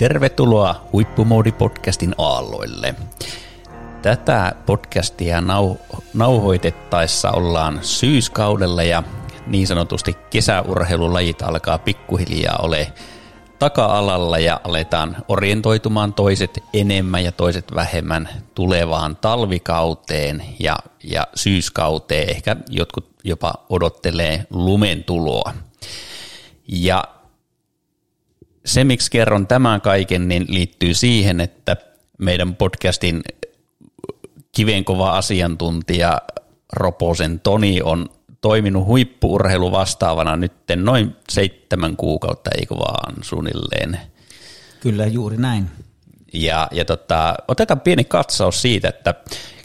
Tervetuloa Huippumoodi-podcastin aalloille. Tätä podcastia nau- nauhoitettaessa ollaan syyskaudella ja niin sanotusti kesäurheilulajit alkaa pikkuhiljaa ole taka-alalla ja aletaan orientoitumaan toiset enemmän ja toiset vähemmän tulevaan talvikauteen ja, ja syyskauteen. Ehkä jotkut jopa odottelee lumen tuloa. Ja se, miksi kerron tämän kaiken, niin liittyy siihen, että meidän podcastin kivenkova asiantuntija Roposen Toni on toiminut huippuurheilu vastaavana nyt noin seitsemän kuukautta, eikö vaan suunnilleen? Kyllä, juuri näin. Ja, ja tota, otetaan pieni katsaus siitä, että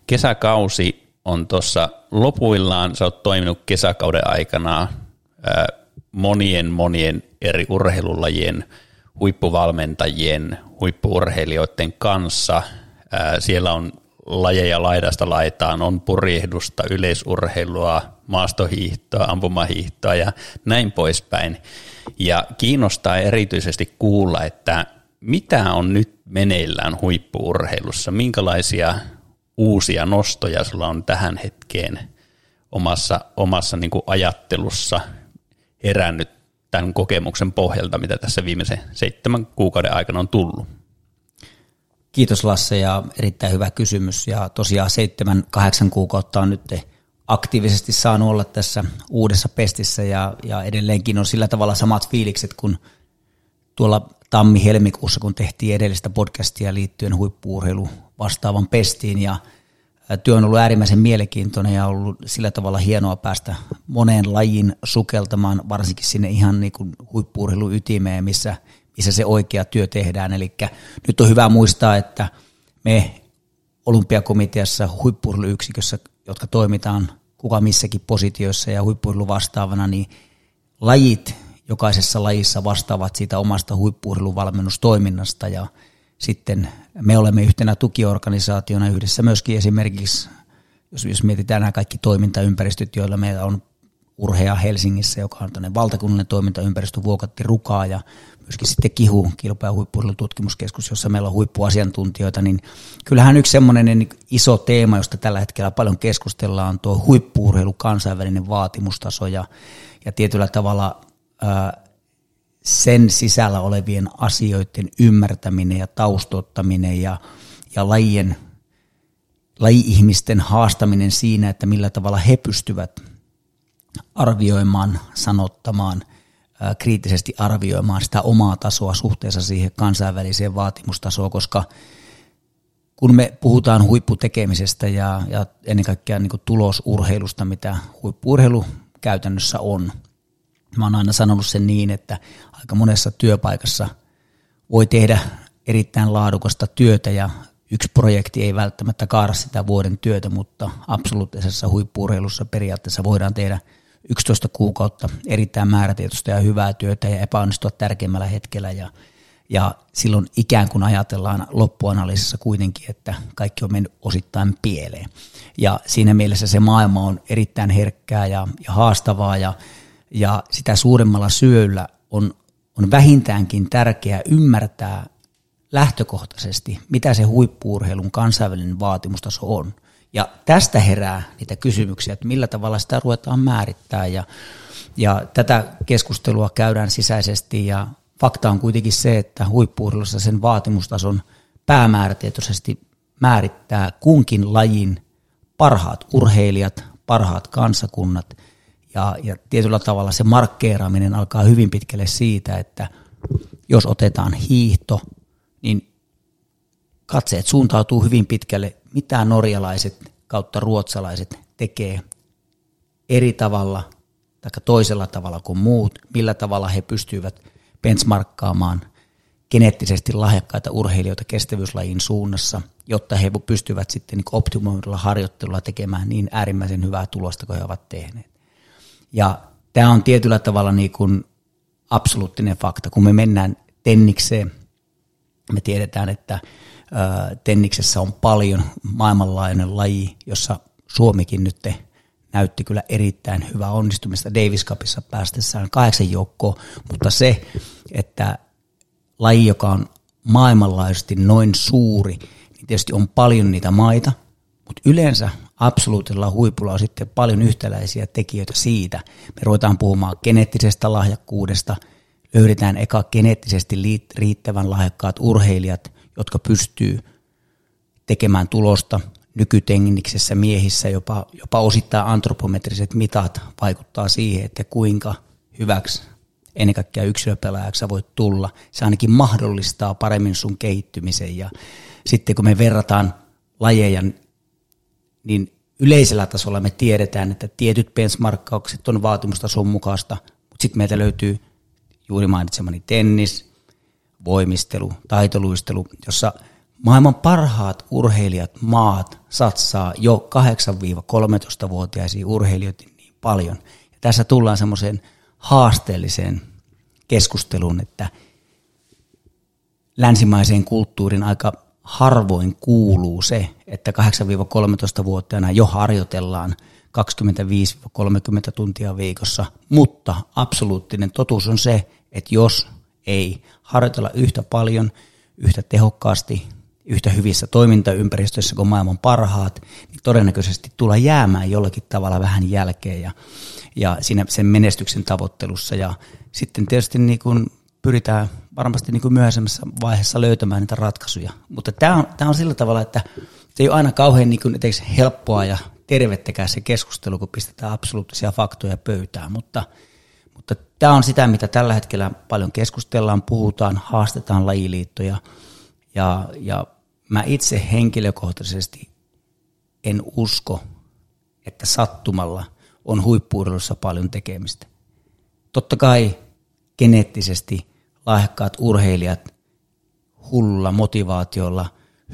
kesäkausi on tuossa lopuillaan, sä oot toiminut kesäkauden aikana ää, monien monien eri urheilulajien huippuvalmentajien, huippuurheilijoiden kanssa. Siellä on lajeja laidasta laitaan, on purjehdusta, yleisurheilua, maastohiihtoa, ampumahiihtoa ja näin poispäin. Ja kiinnostaa erityisesti kuulla, että mitä on nyt meneillään huippuurheilussa, minkälaisia uusia nostoja sulla on tähän hetkeen omassa, omassa niin ajattelussa herännyt tämän kokemuksen pohjalta, mitä tässä viimeisen seitsemän kuukauden aikana on tullut? Kiitos Lasse ja erittäin hyvä kysymys. Ja tosiaan seitsemän, kahdeksan kuukautta on nyt aktiivisesti saanut olla tässä uudessa pestissä ja, ja edelleenkin on sillä tavalla samat fiilikset kuin tuolla tammi-helmikuussa, kun tehtiin edellistä podcastia liittyen huippuurheilu vastaavan pestiin ja työ on ollut äärimmäisen mielenkiintoinen ja ollut sillä tavalla hienoa päästä moneen lajin sukeltamaan, varsinkin sinne ihan niin kuin huippuurheilun ytimeen, missä, missä se oikea työ tehdään. Eli nyt on hyvä muistaa, että me olympiakomiteassa huippuurheiluyksikössä, jotka toimitaan kuka missäkin positioissa ja huippuurheilu vastaavana, niin lajit jokaisessa lajissa vastaavat siitä omasta huippuurheiluvalmennustoiminnasta ja sitten me olemme yhtenä tukiorganisaationa yhdessä myöskin esimerkiksi, jos, jos mietitään nämä kaikki toimintaympäristöt, joilla meillä on Urhea Helsingissä, joka on tämmöinen valtakunnallinen toimintaympäristö, Vuokatti Rukaa ja myöskin sitten KIHU, kilpa- ja huippuurheilututkimuskeskus, jossa meillä on huippuasiantuntijoita, niin kyllähän yksi semmoinen niin iso teema, josta tällä hetkellä paljon keskustellaan, on tuo huippuurheilu kansainvälinen vaatimustaso ja, ja tietyllä tavalla ää, sen sisällä olevien asioiden ymmärtäminen ja taustottaminen ja, ja lajien, laji-ihmisten haastaminen siinä, että millä tavalla he pystyvät arvioimaan, sanottamaan, kriittisesti arvioimaan sitä omaa tasoa suhteessa siihen kansainväliseen vaatimustasoon, koska kun me puhutaan huipputekemisestä ja, ja ennen kaikkea niin tulosurheilusta, mitä huippuurheilu käytännössä on, Mä oon aina sanonut sen niin, että aika monessa työpaikassa voi tehdä erittäin laadukasta työtä ja yksi projekti ei välttämättä kaara sitä vuoden työtä, mutta absoluuttisessa huippuurheilussa periaatteessa voidaan tehdä 11 kuukautta erittäin määrätietoista ja hyvää työtä ja epäonnistua tärkeimmällä hetkellä ja, ja silloin ikään kuin ajatellaan loppuanalyysissä kuitenkin, että kaikki on mennyt osittain pieleen. Ja siinä mielessä se maailma on erittäin herkkää ja, ja haastavaa ja ja sitä suuremmalla syöllä on, on vähintäänkin tärkeää ymmärtää lähtökohtaisesti, mitä se huippuurheilun kansainvälinen vaatimustaso on. Ja tästä herää niitä kysymyksiä, että millä tavalla sitä ruvetaan määrittää ja, ja tätä keskustelua käydään sisäisesti ja fakta on kuitenkin se, että huippuurheilussa sen vaatimustason päämäärätietoisesti määrittää kunkin lajin parhaat urheilijat, parhaat kansakunnat ja, ja tietyllä tavalla se markkeeraaminen alkaa hyvin pitkälle siitä, että jos otetaan hiihto, niin katseet suuntautuu hyvin pitkälle, mitä norjalaiset kautta ruotsalaiset tekee eri tavalla tai toisella tavalla kuin muut, millä tavalla he pystyvät benchmarkkaamaan geneettisesti lahjakkaita urheilijoita kestävyyslajin suunnassa, jotta he pystyvät sitten niin optimoidulla harjoittelulla tekemään niin äärimmäisen hyvää tulosta kuin he ovat tehneet. Ja tämä on tietyllä tavalla niin kuin absoluuttinen fakta. Kun me mennään tennikseen, me tiedetään, että tenniksessä on paljon maailmanlaajuinen laji, jossa Suomikin nyt näytti kyllä erittäin hyvää onnistumista Davis Cupissa päästessään kahdeksan joukkoon, mutta se, että laji, joka on maailmanlaajuisesti noin suuri, niin tietysti on paljon niitä maita, mutta yleensä absoluutilla huipulla on sitten paljon yhtäläisiä tekijöitä siitä. Me ruvetaan puhumaan geneettisestä lahjakkuudesta, löydetään eka geneettisesti riittävän lahjakkaat urheilijat, jotka pystyy tekemään tulosta nykytekniksessä miehissä, jopa, jopa osittain antropometriset mitat vaikuttaa siihen, että kuinka hyväksi ennen kaikkea yksilöpelaajaksi voit tulla. Se ainakin mahdollistaa paremmin sun kehittymisen ja sitten kun me verrataan lajeja, niin yleisellä tasolla me tiedetään, että tietyt benchmarkkaukset on vaatimustason mukaista, mutta sitten meiltä löytyy juuri mainitsemani tennis, voimistelu, taitoluistelu, jossa maailman parhaat urheilijat, maat satsaa jo 8-13-vuotiaisiin urheilijoihin niin paljon. Ja tässä tullaan semmoiseen haasteelliseen keskusteluun, että länsimaiseen kulttuurin aika harvoin kuuluu se, että 8-13-vuotiaana jo harjoitellaan 25-30 tuntia viikossa, mutta absoluuttinen totuus on se, että jos ei harjoitella yhtä paljon, yhtä tehokkaasti, yhtä hyvissä toimintaympäristöissä kuin maailman parhaat, niin todennäköisesti tulee jäämään jollakin tavalla vähän jälkeen ja, ja siinä sen menestyksen tavoittelussa. Ja sitten tietysti niin kuin pyritään varmasti niin kuin myöhemmässä vaiheessa löytämään niitä ratkaisuja. Mutta tämä on, tämä on sillä tavalla, että se ei ole aina kauhean niin kuin, helppoa ja tervettäkään se keskustelu, kun pistetään absoluuttisia faktoja pöytään, mutta, mutta tämä on sitä, mitä tällä hetkellä paljon keskustellaan, puhutaan, haastetaan lajiliittoja ja, ja mä itse henkilökohtaisesti en usko, että sattumalla on huippuurheilussa paljon tekemistä. Totta kai geneettisesti lahjakkaat urheilijat hullulla motivaatiolla,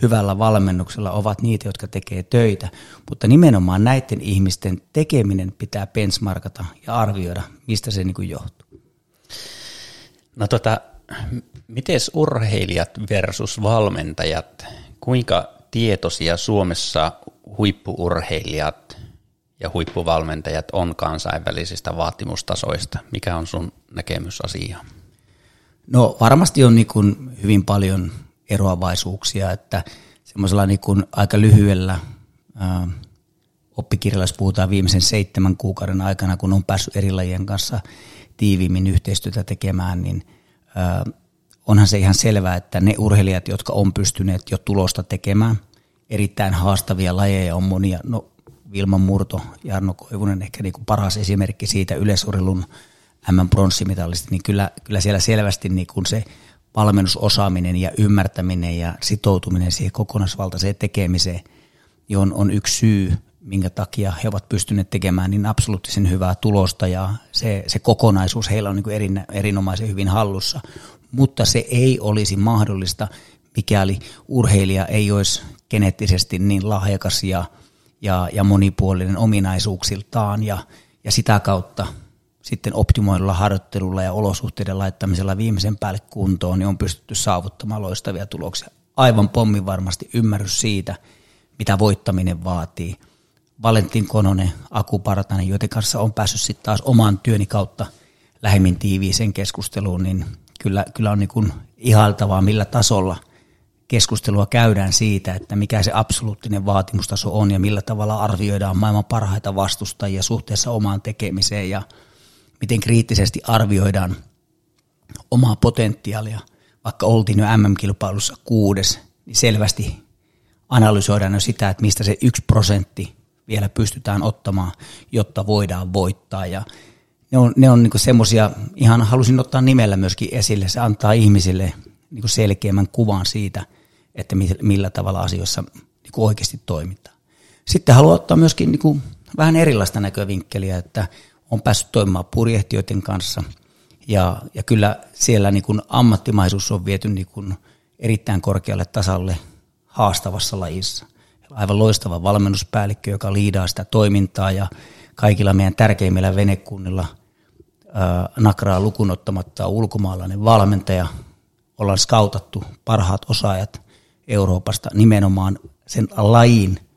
hyvällä valmennuksella ovat niitä, jotka tekee töitä, mutta nimenomaan näiden ihmisten tekeminen pitää benchmarkata ja arvioida, mistä se niin johtuu. No tota, miten urheilijat versus valmentajat, kuinka tietoisia Suomessa huippuurheilijat ja huippuvalmentajat on kansainvälisistä vaatimustasoista? Mikä on sun näkemys asiaan? No varmasti on niin kuin hyvin paljon eroavaisuuksia, että semmoisella niin kuin aika lyhyellä ää, oppikirjalla, jos puhutaan viimeisen seitsemän kuukauden aikana, kun on päässyt eri lajien kanssa tiiviimmin yhteistyötä tekemään, niin ää, onhan se ihan selvää, että ne urheilijat, jotka on pystyneet jo tulosta tekemään, erittäin haastavia lajeja on monia, no Vilman Murto, Jarno Koivunen ehkä niin kuin paras esimerkki siitä yleisurheilun M-pronssimitallista, niin kyllä, kyllä siellä selvästi niin kuin se valmennusosaaminen ja ymmärtäminen ja sitoutuminen siihen kokonaisvaltaiseen tekemiseen niin on, on yksi syy, minkä takia he ovat pystyneet tekemään niin absoluuttisen hyvää tulosta ja se, se kokonaisuus heillä on niin kuin erin, erinomaisen hyvin hallussa. Mutta se ei olisi mahdollista, mikäli urheilija ei olisi geneettisesti niin lahjakas ja, ja, ja monipuolinen ominaisuuksiltaan ja, ja sitä kautta sitten optimoidulla harjoittelulla ja olosuhteiden laittamisella viimeisen päälle kuntoon, niin on pystytty saavuttamaan loistavia tuloksia. Aivan pommin varmasti ymmärrys siitä, mitä voittaminen vaatii. Valentin Kononen, Aku Partanen, joiden kanssa on päässyt sitten taas oman työni kautta lähemmin tiiviiseen keskusteluun, niin kyllä, kyllä on niin kuin ihailtavaa, millä tasolla keskustelua käydään siitä, että mikä se absoluuttinen vaatimustaso on ja millä tavalla arvioidaan maailman parhaita vastustajia suhteessa omaan tekemiseen ja miten kriittisesti arvioidaan omaa potentiaalia. Vaikka oltiin jo MM-kilpailussa kuudes, niin selvästi analysoidaan jo sitä, että mistä se yksi prosentti vielä pystytään ottamaan, jotta voidaan voittaa. Ja ne on, ne on niin semmoisia, ihan halusin ottaa nimellä myöskin esille, se antaa ihmisille niin selkeämmän kuvan siitä, että millä tavalla asioissa niin oikeasti toimitaan. Sitten haluan ottaa myöskin niin vähän erilaista näkövinkkeliä, että on päässyt toimimaan purjehtijoiden kanssa ja, ja kyllä siellä niin kuin ammattimaisuus on viety niin kuin erittäin korkealle tasalle haastavassa lajissa. Aivan loistava valmennuspäällikkö, joka liidaa sitä toimintaa ja kaikilla meidän tärkeimmillä venekunnilla ää, nakraa lukunottamatta ulkomaalainen valmentaja. Ollaan skautattu parhaat osaajat Euroopasta nimenomaan sen lajin –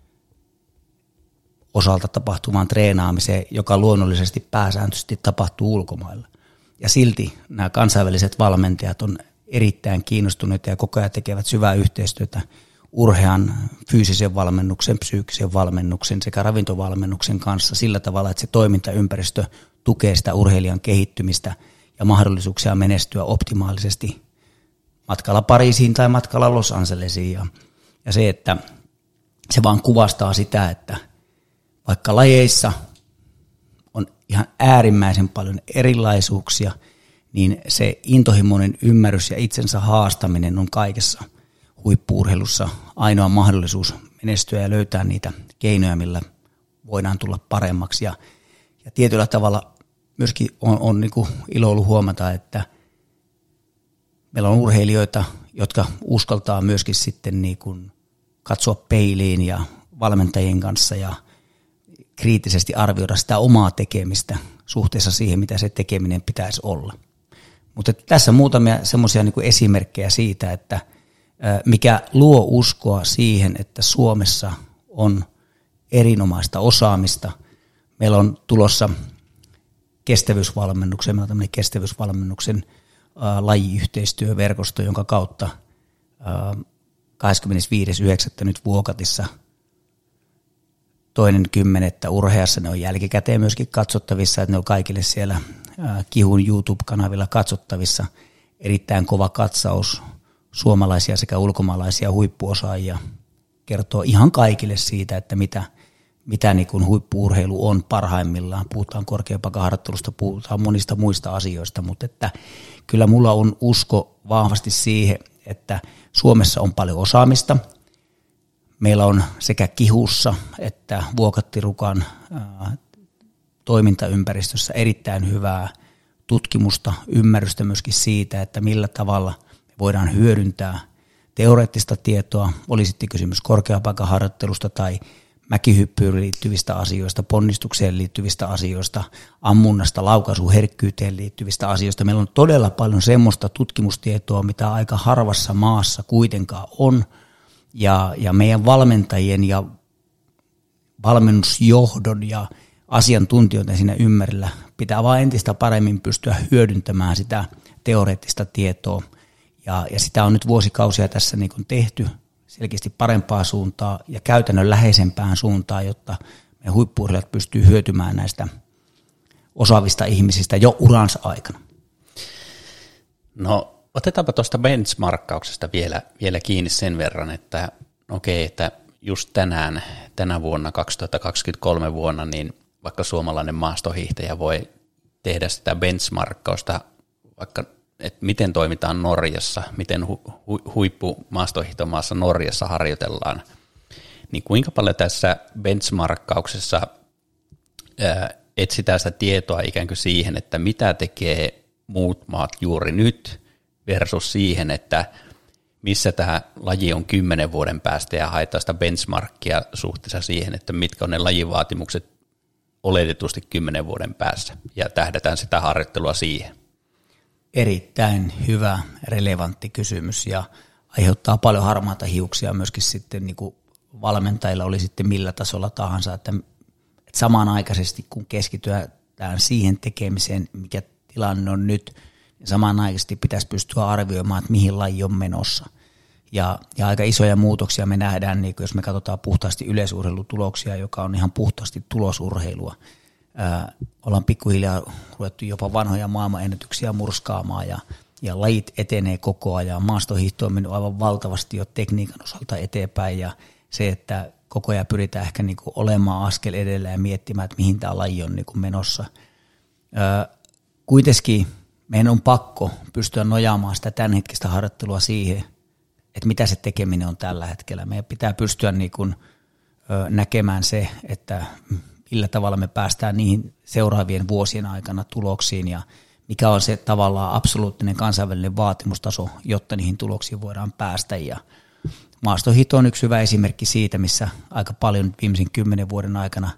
osalta tapahtuvaan treenaamiseen, joka luonnollisesti pääsääntöisesti tapahtuu ulkomailla. Ja silti nämä kansainväliset valmentajat on erittäin kiinnostuneita ja koko ajan tekevät syvää yhteistyötä urhean fyysisen valmennuksen, psyykkisen valmennuksen sekä ravintovalmennuksen kanssa sillä tavalla, että se toimintaympäristö tukee sitä urheilijan kehittymistä ja mahdollisuuksia menestyä optimaalisesti matkalla Pariisiin tai matkalla Los Angelesiin. Ja, ja se, että se vaan kuvastaa sitä, että vaikka lajeissa on ihan äärimmäisen paljon erilaisuuksia, niin se intohimoinen ymmärrys ja itsensä haastaminen on kaikessa huippuurheilussa ainoa mahdollisuus menestyä ja löytää niitä keinoja, millä voidaan tulla paremmaksi. Ja, ja tietyllä tavalla myöskin on, on niin kuin ilo ollut huomata, että meillä on urheilijoita, jotka uskaltaa myöskin sitten niin kuin katsoa peiliin ja valmentajien kanssa ja kriittisesti arvioida sitä omaa tekemistä suhteessa siihen, mitä se tekeminen pitäisi olla. Mutta tässä muutamia semmoisia niin esimerkkejä siitä, että mikä luo uskoa siihen, että Suomessa on erinomaista osaamista. Meillä on tulossa kestävyysvalmennuksen, meillä on tämmöinen kestävyysvalmennuksen lajiyhteistyöverkosto, jonka kautta 25.9. nyt Vuokatissa toinen kymmenettä urheassa, ne on jälkikäteen myöskin katsottavissa, että ne on kaikille siellä Kihun YouTube-kanavilla katsottavissa. Erittäin kova katsaus suomalaisia sekä ulkomaalaisia huippuosaajia kertoo ihan kaikille siitä, että mitä, mitä niin kuin huippuurheilu on parhaimmillaan. Puhutaan korkeapakaharjoittelusta, puhutaan monista muista asioista, mutta että kyllä mulla on usko vahvasti siihen, että Suomessa on paljon osaamista. Meillä on sekä kihussa että vuokattirukan toimintaympäristössä erittäin hyvää tutkimusta, ymmärrystä myöskin siitä, että millä tavalla me voidaan hyödyntää teoreettista tietoa, oli sitten kysymys korkeapaikaharjoittelusta tai mäkihyppyyn liittyvistä asioista, ponnistukseen liittyvistä asioista, ammunnasta, laukaisuherkkyyteen liittyvistä asioista. Meillä on todella paljon semmoista tutkimustietoa, mitä aika harvassa maassa kuitenkaan on. Ja, ja meidän valmentajien ja valmennusjohdon ja asiantuntijoiden siinä ymmärrellä pitää vain entistä paremmin pystyä hyödyntämään sitä teoreettista tietoa. Ja, ja sitä on nyt vuosikausia tässä niin kuin tehty selkeästi parempaa suuntaa ja käytännön läheisempään suuntaan, jotta me huippuurheilijat pystyy hyötymään näistä osaavista ihmisistä jo uransa aikana. No otetaanpa tuosta benchmarkkauksesta vielä, vielä kiinni sen verran, että okei, okay, että just tänään, tänä vuonna, 2023 vuonna, niin vaikka suomalainen maastohiihtäjä voi tehdä sitä benchmarkkausta vaikka että miten toimitaan Norjassa, miten hu, hu, huippumaastohihtomaassa Norjassa harjoitellaan, niin kuinka paljon tässä benchmarkkauksessa ää, etsitään sitä tietoa ikään kuin siihen, että mitä tekee muut maat juuri nyt versus siihen, että missä tämä laji on kymmenen vuoden päästä ja haetaan sitä benchmarkkia suhteessa siihen, että mitkä on ne lajivaatimukset oletetusti kymmenen vuoden päässä ja tähdätään sitä harjoittelua siihen. Erittäin hyvä, relevantti kysymys ja aiheuttaa paljon harmaata hiuksia myöskin sitten niin kuin valmentajilla oli sitten millä tasolla tahansa, että, että samanaikaisesti kun keskitytään siihen tekemiseen, mikä tilanne on nyt, samanaikaisesti pitäisi pystyä arvioimaan, että mihin laji on menossa. Ja, ja aika isoja muutoksia me nähdään, niin jos me katsotaan puhtaasti yleisurheilutuloksia, joka on ihan puhtaasti tulosurheilua, ää, ollaan pikkuhiljaa ruvettu jopa vanhoja maailmanennätyksiä murskaamaan ja, ja lajit etenee koko ajan. Maastohiihto on mennyt aivan valtavasti jo tekniikan osalta eteenpäin ja se, että koko ajan pyritään ehkä niin kuin olemaan askel edellä ja miettimään, että mihin tämä laji on niin kuin menossa. Ää, kuitenkin meidän on pakko pystyä nojaamaan sitä tämänhetkistä harjoittelua siihen, että mitä se tekeminen on tällä hetkellä. Meidän pitää pystyä niin kuin, näkemään se, että millä tavalla me päästään niihin seuraavien vuosien aikana tuloksiin ja mikä on se tavallaan absoluuttinen kansainvälinen vaatimustaso, jotta niihin tuloksiin voidaan päästä. Ja maastohito on yksi hyvä esimerkki siitä, missä aika paljon viimeisen kymmenen vuoden aikana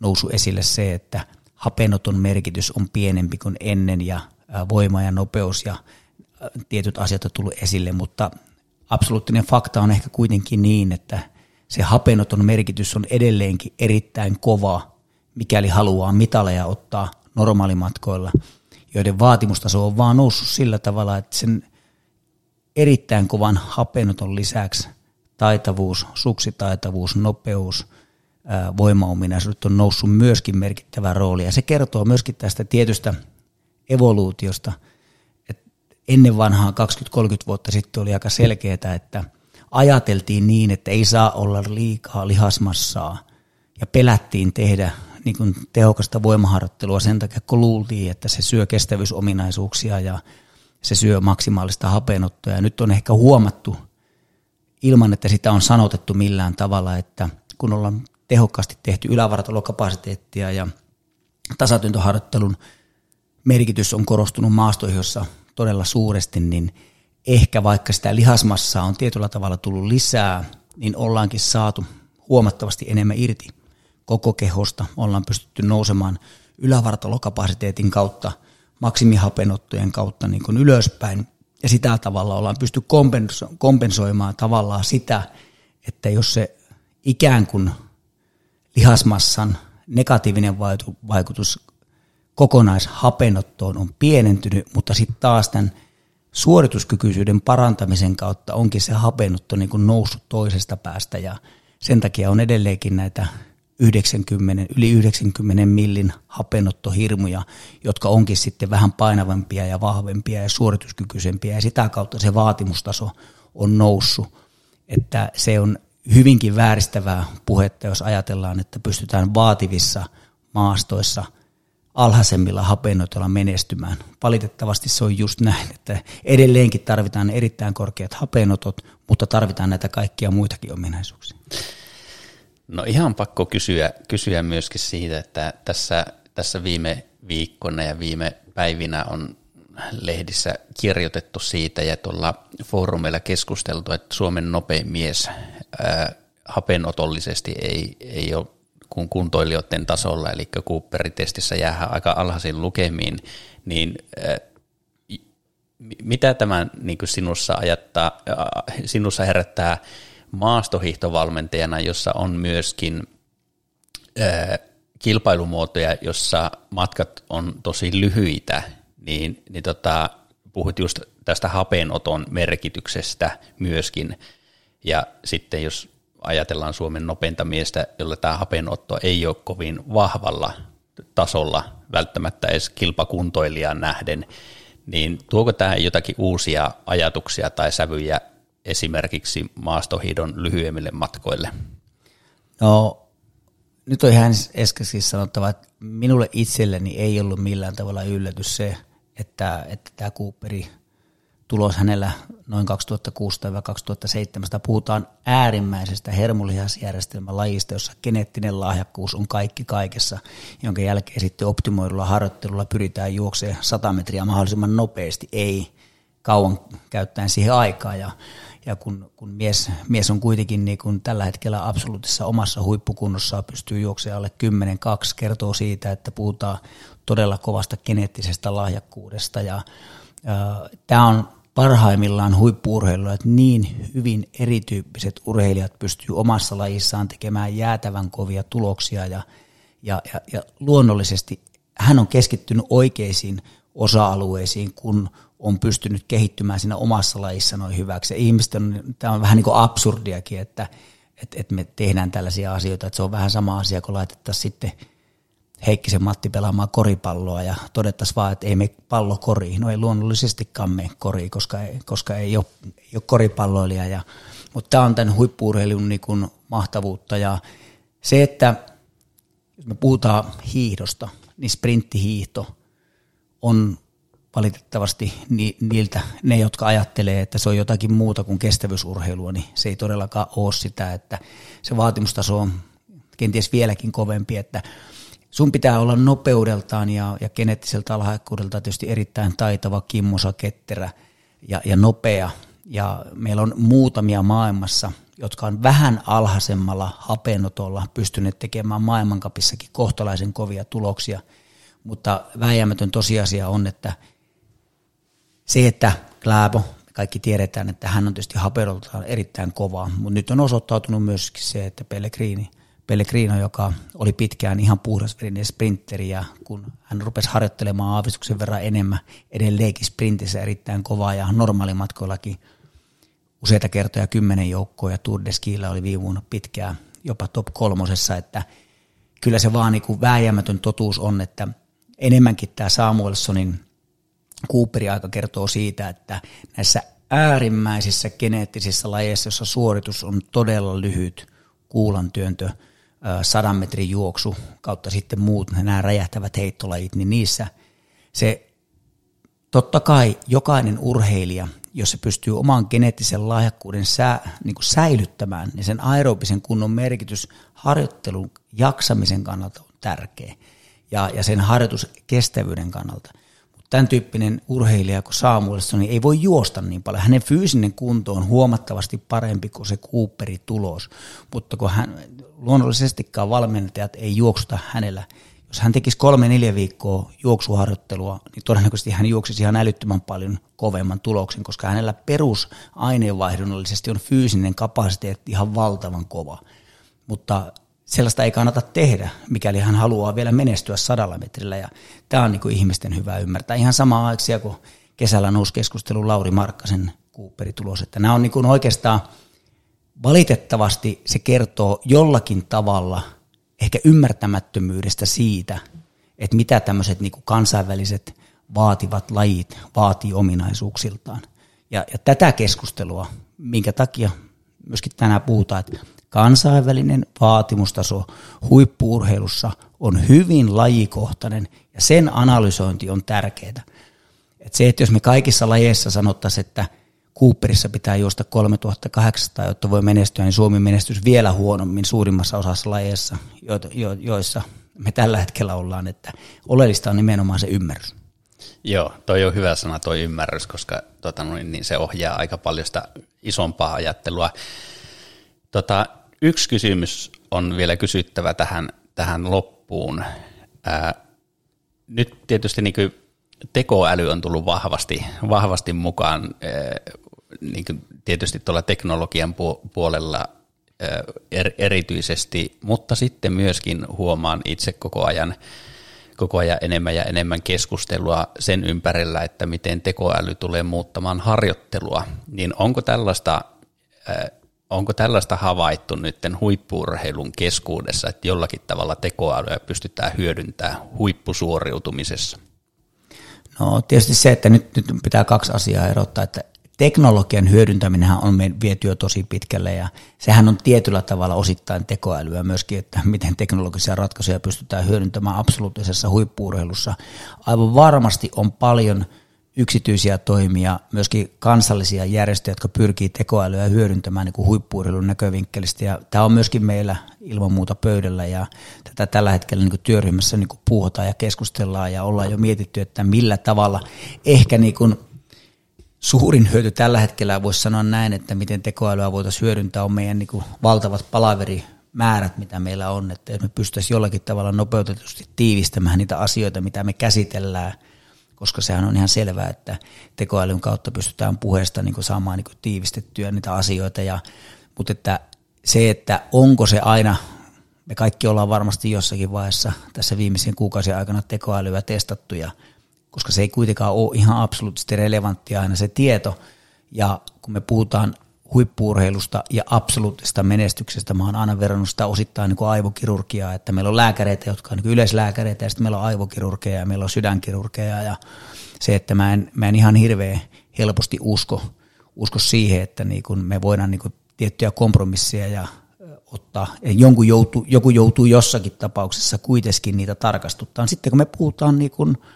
nousu esille se, että hapenoton merkitys on pienempi kuin ennen ja voima ja nopeus ja tietyt asiat on tullut esille, mutta absoluuttinen fakta on ehkä kuitenkin niin, että se hapenoton merkitys on edelleenkin erittäin kova, mikäli haluaa mitaleja ottaa normaalimatkoilla, joiden vaatimustaso on vaan noussut sillä tavalla, että sen erittäin kovan hapenoton lisäksi taitavuus, suksitaitavuus, nopeus, voimaominaisuudet on noussut myöskin merkittävä rooli. Ja se kertoo myöskin tästä tietystä evoluutiosta. että ennen vanhaa 20-30 vuotta sitten oli aika selkeää, että ajateltiin niin, että ei saa olla liikaa lihasmassaa ja pelättiin tehdä niin kuin tehokasta voimaharjoittelua sen takia, kun luultiin, että se syö kestävyysominaisuuksia ja se syö maksimaalista hapenottoa. Ja nyt on ehkä huomattu ilman, että sitä on sanotettu millään tavalla, että kun ollaan tehokkaasti tehty ylävartalokapasiteettia ja tasatyntoharjoittelun merkitys on korostunut maastoihin, todella suuresti, niin ehkä vaikka sitä lihasmassaa on tietyllä tavalla tullut lisää, niin ollaankin saatu huomattavasti enemmän irti koko kehosta. Ollaan pystytty nousemaan ylävartalokapasiteetin kautta, maksimihapenottojen kautta niin kuin ylöspäin. Ja sitä tavalla ollaan pysty kompensoimaan tavallaan sitä, että jos se ikään kuin lihasmassan negatiivinen vaikutus kokonaishapenottoon on pienentynyt, mutta sitten taas tämän suorituskykyisyyden parantamisen kautta onkin se hapenotto niin kuin noussut toisesta päästä ja sen takia on edelleenkin näitä 90, yli 90 millin hapenottohirmuja, jotka onkin sitten vähän painavampia ja vahvempia ja suorituskykyisempiä ja sitä kautta se vaatimustaso on noussut. Että se on hyvinkin vääristävää puhetta, jos ajatellaan, että pystytään vaativissa maastoissa alhaisemmilla hapenotoilla menestymään. Valitettavasti se on just näin, että edelleenkin tarvitaan erittäin korkeat hapenotot, mutta tarvitaan näitä kaikkia muitakin ominaisuuksia. No ihan pakko kysyä, kysyä myöskin siitä, että tässä, tässä viime viikkona ja viime päivinä on lehdissä kirjoitettu siitä ja tuolla foorumeilla keskusteltu, että Suomen nopein mies ää, hapenotollisesti ei, ei ole kuin kuntoilijoiden tasolla, eli Cooperitestissä jää aika alhaisiin lukemiin, niin ää, mitä tämä niin sinussa, ajattaa, sinussa herättää maastohihtovalmentajana, jossa on myöskin ää, kilpailumuotoja, jossa matkat on tosi lyhyitä, niin, niin tota, puhut just tästä hapenoton merkityksestä myöskin, ja sitten jos ajatellaan Suomen nopeinta miestä, jolla tämä hapenotto ei ole kovin vahvalla tasolla, välttämättä edes kilpakuntoilijan nähden, niin tuoko tämä jotakin uusia ajatuksia tai sävyjä esimerkiksi maastohiidon lyhyemmille matkoille? No nyt on ihan äsken sanottava, että minulle itselleni ei ollut millään tavalla yllätys se, että, että tämä Cooperi tulos hänellä noin 2006-2007 puhutaan äärimmäisestä hermolihasjärjestelmän lajista, jossa geneettinen lahjakkuus on kaikki kaikessa, jonka jälkeen sitten optimoidulla harjoittelulla pyritään juoksemaan 100 metriä mahdollisimman nopeasti, ei kauan käyttäen siihen aikaa. Ja ja kun, kun mies, mies on kuitenkin niin kun tällä hetkellä absoluutissa omassa huippukunnossa pystyy juoksemaan alle 10-2, kertoo siitä, että puhutaan todella kovasta geneettisestä lahjakkuudesta. Ja, ja tämä on parhaimmillaan huippuurheilua, että niin hyvin erityyppiset urheilijat pystyy omassa lajissaan tekemään jäätävän kovia tuloksia ja, ja, ja, ja luonnollisesti hän on keskittynyt oikeisiin osa-alueisiin, kun on pystynyt kehittymään siinä omassa lajissa noin hyväksi. Ihmisten, tämä on vähän niin kuin absurdiakin, että, että, että me tehdään tällaisia asioita, että se on vähän sama asia, kun laitettaisiin sitten Heikkisen Matti pelaamaan koripalloa ja todettaisiin vaan, että ei me pallo koriin. No ei luonnollisestikaan me koriin, koska ei, koska ei, ole, ei ole koripalloilija. Ja, mutta tämä on tämän huippuurheilun niin mahtavuutta ja se, että jos me puhutaan hiihdosta, niin sprinttihiihto on valitettavasti niiltä, ne, jotka ajattelee, että se on jotakin muuta kuin kestävyysurheilua, niin se ei todellakaan ole sitä, että se vaatimustaso on kenties vieläkin kovempi, että sun pitää olla nopeudeltaan ja, ja geneettiseltä alhaikkuudelta tietysti erittäin taitava, kimmosa, ketterä ja, ja nopea. Ja meillä on muutamia maailmassa, jotka on vähän alhaisemmalla hapenotolla pystyneet tekemään maailmankapissakin kohtalaisen kovia tuloksia, mutta vääjäämätön tosiasia on, että se, että Kläbo, kaikki tiedetään, että hän on tietysti haperoltaan erittäin kovaa, mutta nyt on osoittautunut myöskin se, että Pellegrini, Pellegrino, joka oli pitkään ihan puhdasverinen sprinteri ja kun hän rupesi harjoittelemaan aavistuksen verran enemmän edelleenkin sprintissä erittäin kovaa ja normaalimatkoillakin useita kertoja kymmenen joukkoa ja Tour de Skilla oli viime vuonna pitkään jopa top kolmosessa, että kyllä se vaan niin vääjäämätön totuus on, että enemmänkin tämä Samuelsonin Cooperin aika kertoo siitä, että näissä äärimmäisissä geneettisissä lajeissa, jossa suoritus on todella lyhyt, kuulantyöntö, sadan metrin juoksu kautta sitten muut nämä räjähtävät heittolajit, niin niissä se totta kai jokainen urheilija, jos se pystyy oman geneettisen lahjakkuuden sä, niin kuin säilyttämään, niin sen aerobisen kunnon merkitys harjoittelun jaksamisen kannalta on tärkeä ja, ja sen harjoituskestävyyden kannalta – tämän tyyppinen urheilija kuin Samuelson niin ei voi juosta niin paljon. Hänen fyysinen kunto on huomattavasti parempi kuin se Cooperi tulos, mutta kun hän luonnollisestikaan valmentajat ei juoksuta hänellä. Jos hän tekisi kolme-neljä viikkoa juoksuharjoittelua, niin todennäköisesti hän juoksisi ihan älyttömän paljon kovemman tuloksen, koska hänellä perusaineenvaihdunnallisesti on fyysinen kapasiteetti ihan valtavan kova. Mutta sellaista ei kannata tehdä, mikäli hän haluaa vielä menestyä sadalla metrillä. Ja tämä on niin ihmisten hyvä ymmärtää. Ihan sama aiksia kuin kesällä nousi keskustelu Lauri Markkasen Cooperitulos. Että nämä on niin oikeastaan valitettavasti se kertoo jollakin tavalla ehkä ymmärtämättömyydestä siitä, että mitä tämmöiset niin kansainväliset vaativat lajit vaatii ominaisuuksiltaan. Ja, ja tätä keskustelua, minkä takia myöskin tänään puhutaan, että kansainvälinen vaatimustaso huippuurheilussa on hyvin lajikohtainen ja sen analysointi on tärkeää. Et se, että jos me kaikissa lajeissa sanottaisiin, että Cooperissa pitää juosta 3800, jotta voi menestyä, niin Suomi menestys vielä huonommin suurimmassa osassa lajeissa, joissa me tällä hetkellä ollaan, että oleellista on nimenomaan se ymmärrys. Joo, toi on hyvä sana toi ymmärrys, koska tota, niin se ohjaa aika paljon sitä isompaa ajattelua. Tota, yksi kysymys on vielä kysyttävä tähän, tähän loppuun. Ää, nyt tietysti niin kuin tekoäly on tullut vahvasti, vahvasti mukaan niin kuin tietysti tuolla teknologian puolella er, erityisesti, mutta sitten myöskin huomaan itse koko ajan, koko ajan enemmän ja enemmän keskustelua sen ympärillä, että miten tekoäly tulee muuttamaan harjoittelua, niin onko tällaista onko tällaista havaittu nyt huippuurheilun keskuudessa, että jollakin tavalla tekoälyä pystytään hyödyntämään huippusuoriutumisessa? No tietysti se, että nyt, nyt pitää kaksi asiaa erottaa, että teknologian hyödyntäminen on viety jo tosi pitkälle ja sehän on tietyllä tavalla osittain tekoälyä myöskin, että miten teknologisia ratkaisuja pystytään hyödyntämään absoluuttisessa huippuurheilussa. Aivan varmasti on paljon – yksityisiä toimia, myöskin kansallisia järjestöjä, jotka pyrkii tekoälyä hyödyntämään niin huippuurilun näkövinkkelistä. Ja tämä on myöskin meillä ilman muuta pöydällä ja tätä tällä hetkellä niin työryhmässä niin puhutaan ja keskustellaan ja ollaan jo mietitty, että millä tavalla ehkä niin kuin suurin hyöty tällä hetkellä voisi sanoa näin, että miten tekoälyä voitaisiin hyödyntää on meidän niin valtavat palaverimäärät, mitä meillä on, että me pystyisimme jollakin tavalla nopeutetusti tiivistämään niitä asioita, mitä me käsitellään – koska sehän on ihan selvää, että tekoälyn kautta pystytään puheesta niin saamaan niin tiivistettyä niitä asioita, ja, mutta että se, että onko se aina, me kaikki ollaan varmasti jossakin vaiheessa tässä viimeisen kuukausien aikana tekoälyä testattu, ja, koska se ei kuitenkaan ole ihan absoluuttisesti relevanttia aina se tieto, ja kun me puhutaan huippuurheilusta ja absoluuttisesta menestyksestä. Mä oon aina verrannut sitä osittain niin aivokirurgiaa, että meillä on lääkäreitä, jotka on niin yleislääkäreitä ja sitten meillä on aivokirurgeja ja meillä on sydänkirurgeja ja se, että mä en, mä en ihan hirveän helposti usko, usko siihen, että niin kuin me voidaan niin kuin tiettyjä kompromisseja ja ottaa, jonkun joutuu, joku joutuu jossakin tapauksessa kuitenkin niitä tarkastuttaa. Sitten kun me puhutaan niin kuin –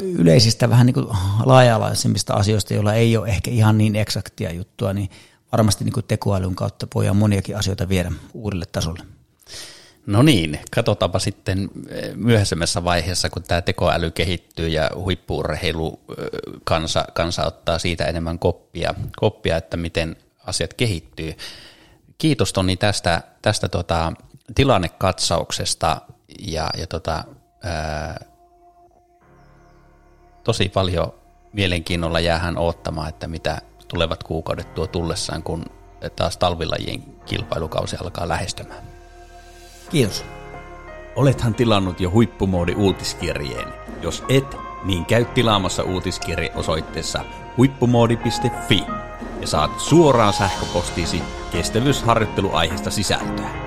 yleisistä vähän niin kuin laaja-alaisemmista asioista, joilla ei ole ehkä ihan niin eksaktia juttua, niin varmasti niin kuin tekoälyn kautta voidaan moniakin asioita viedä uudelle tasolle. No niin, katsotaanpa sitten myöhäisemmässä vaiheessa, kun tämä tekoäly kehittyy ja huippuurheilu kansa, kansa ottaa siitä enemmän koppia, koppia, että miten asiat kehittyy. Kiitos Toni tästä, tästä tota, tilannekatsauksesta ja, ja tota, ää, tosi paljon mielenkiinnolla jäähän odottamaan, että mitä tulevat kuukaudet tuo tullessaan, kun taas talvilajien kilpailukausi alkaa lähestymään. Kiitos. Olethan tilannut jo huippumoodi uutiskirjeen. Jos et, niin käy tilaamassa uutiskirje osoitteessa huippumoodi.fi. ja saat suoraan sähköpostiisi kestävyysharjoitteluaiheesta sisältöä.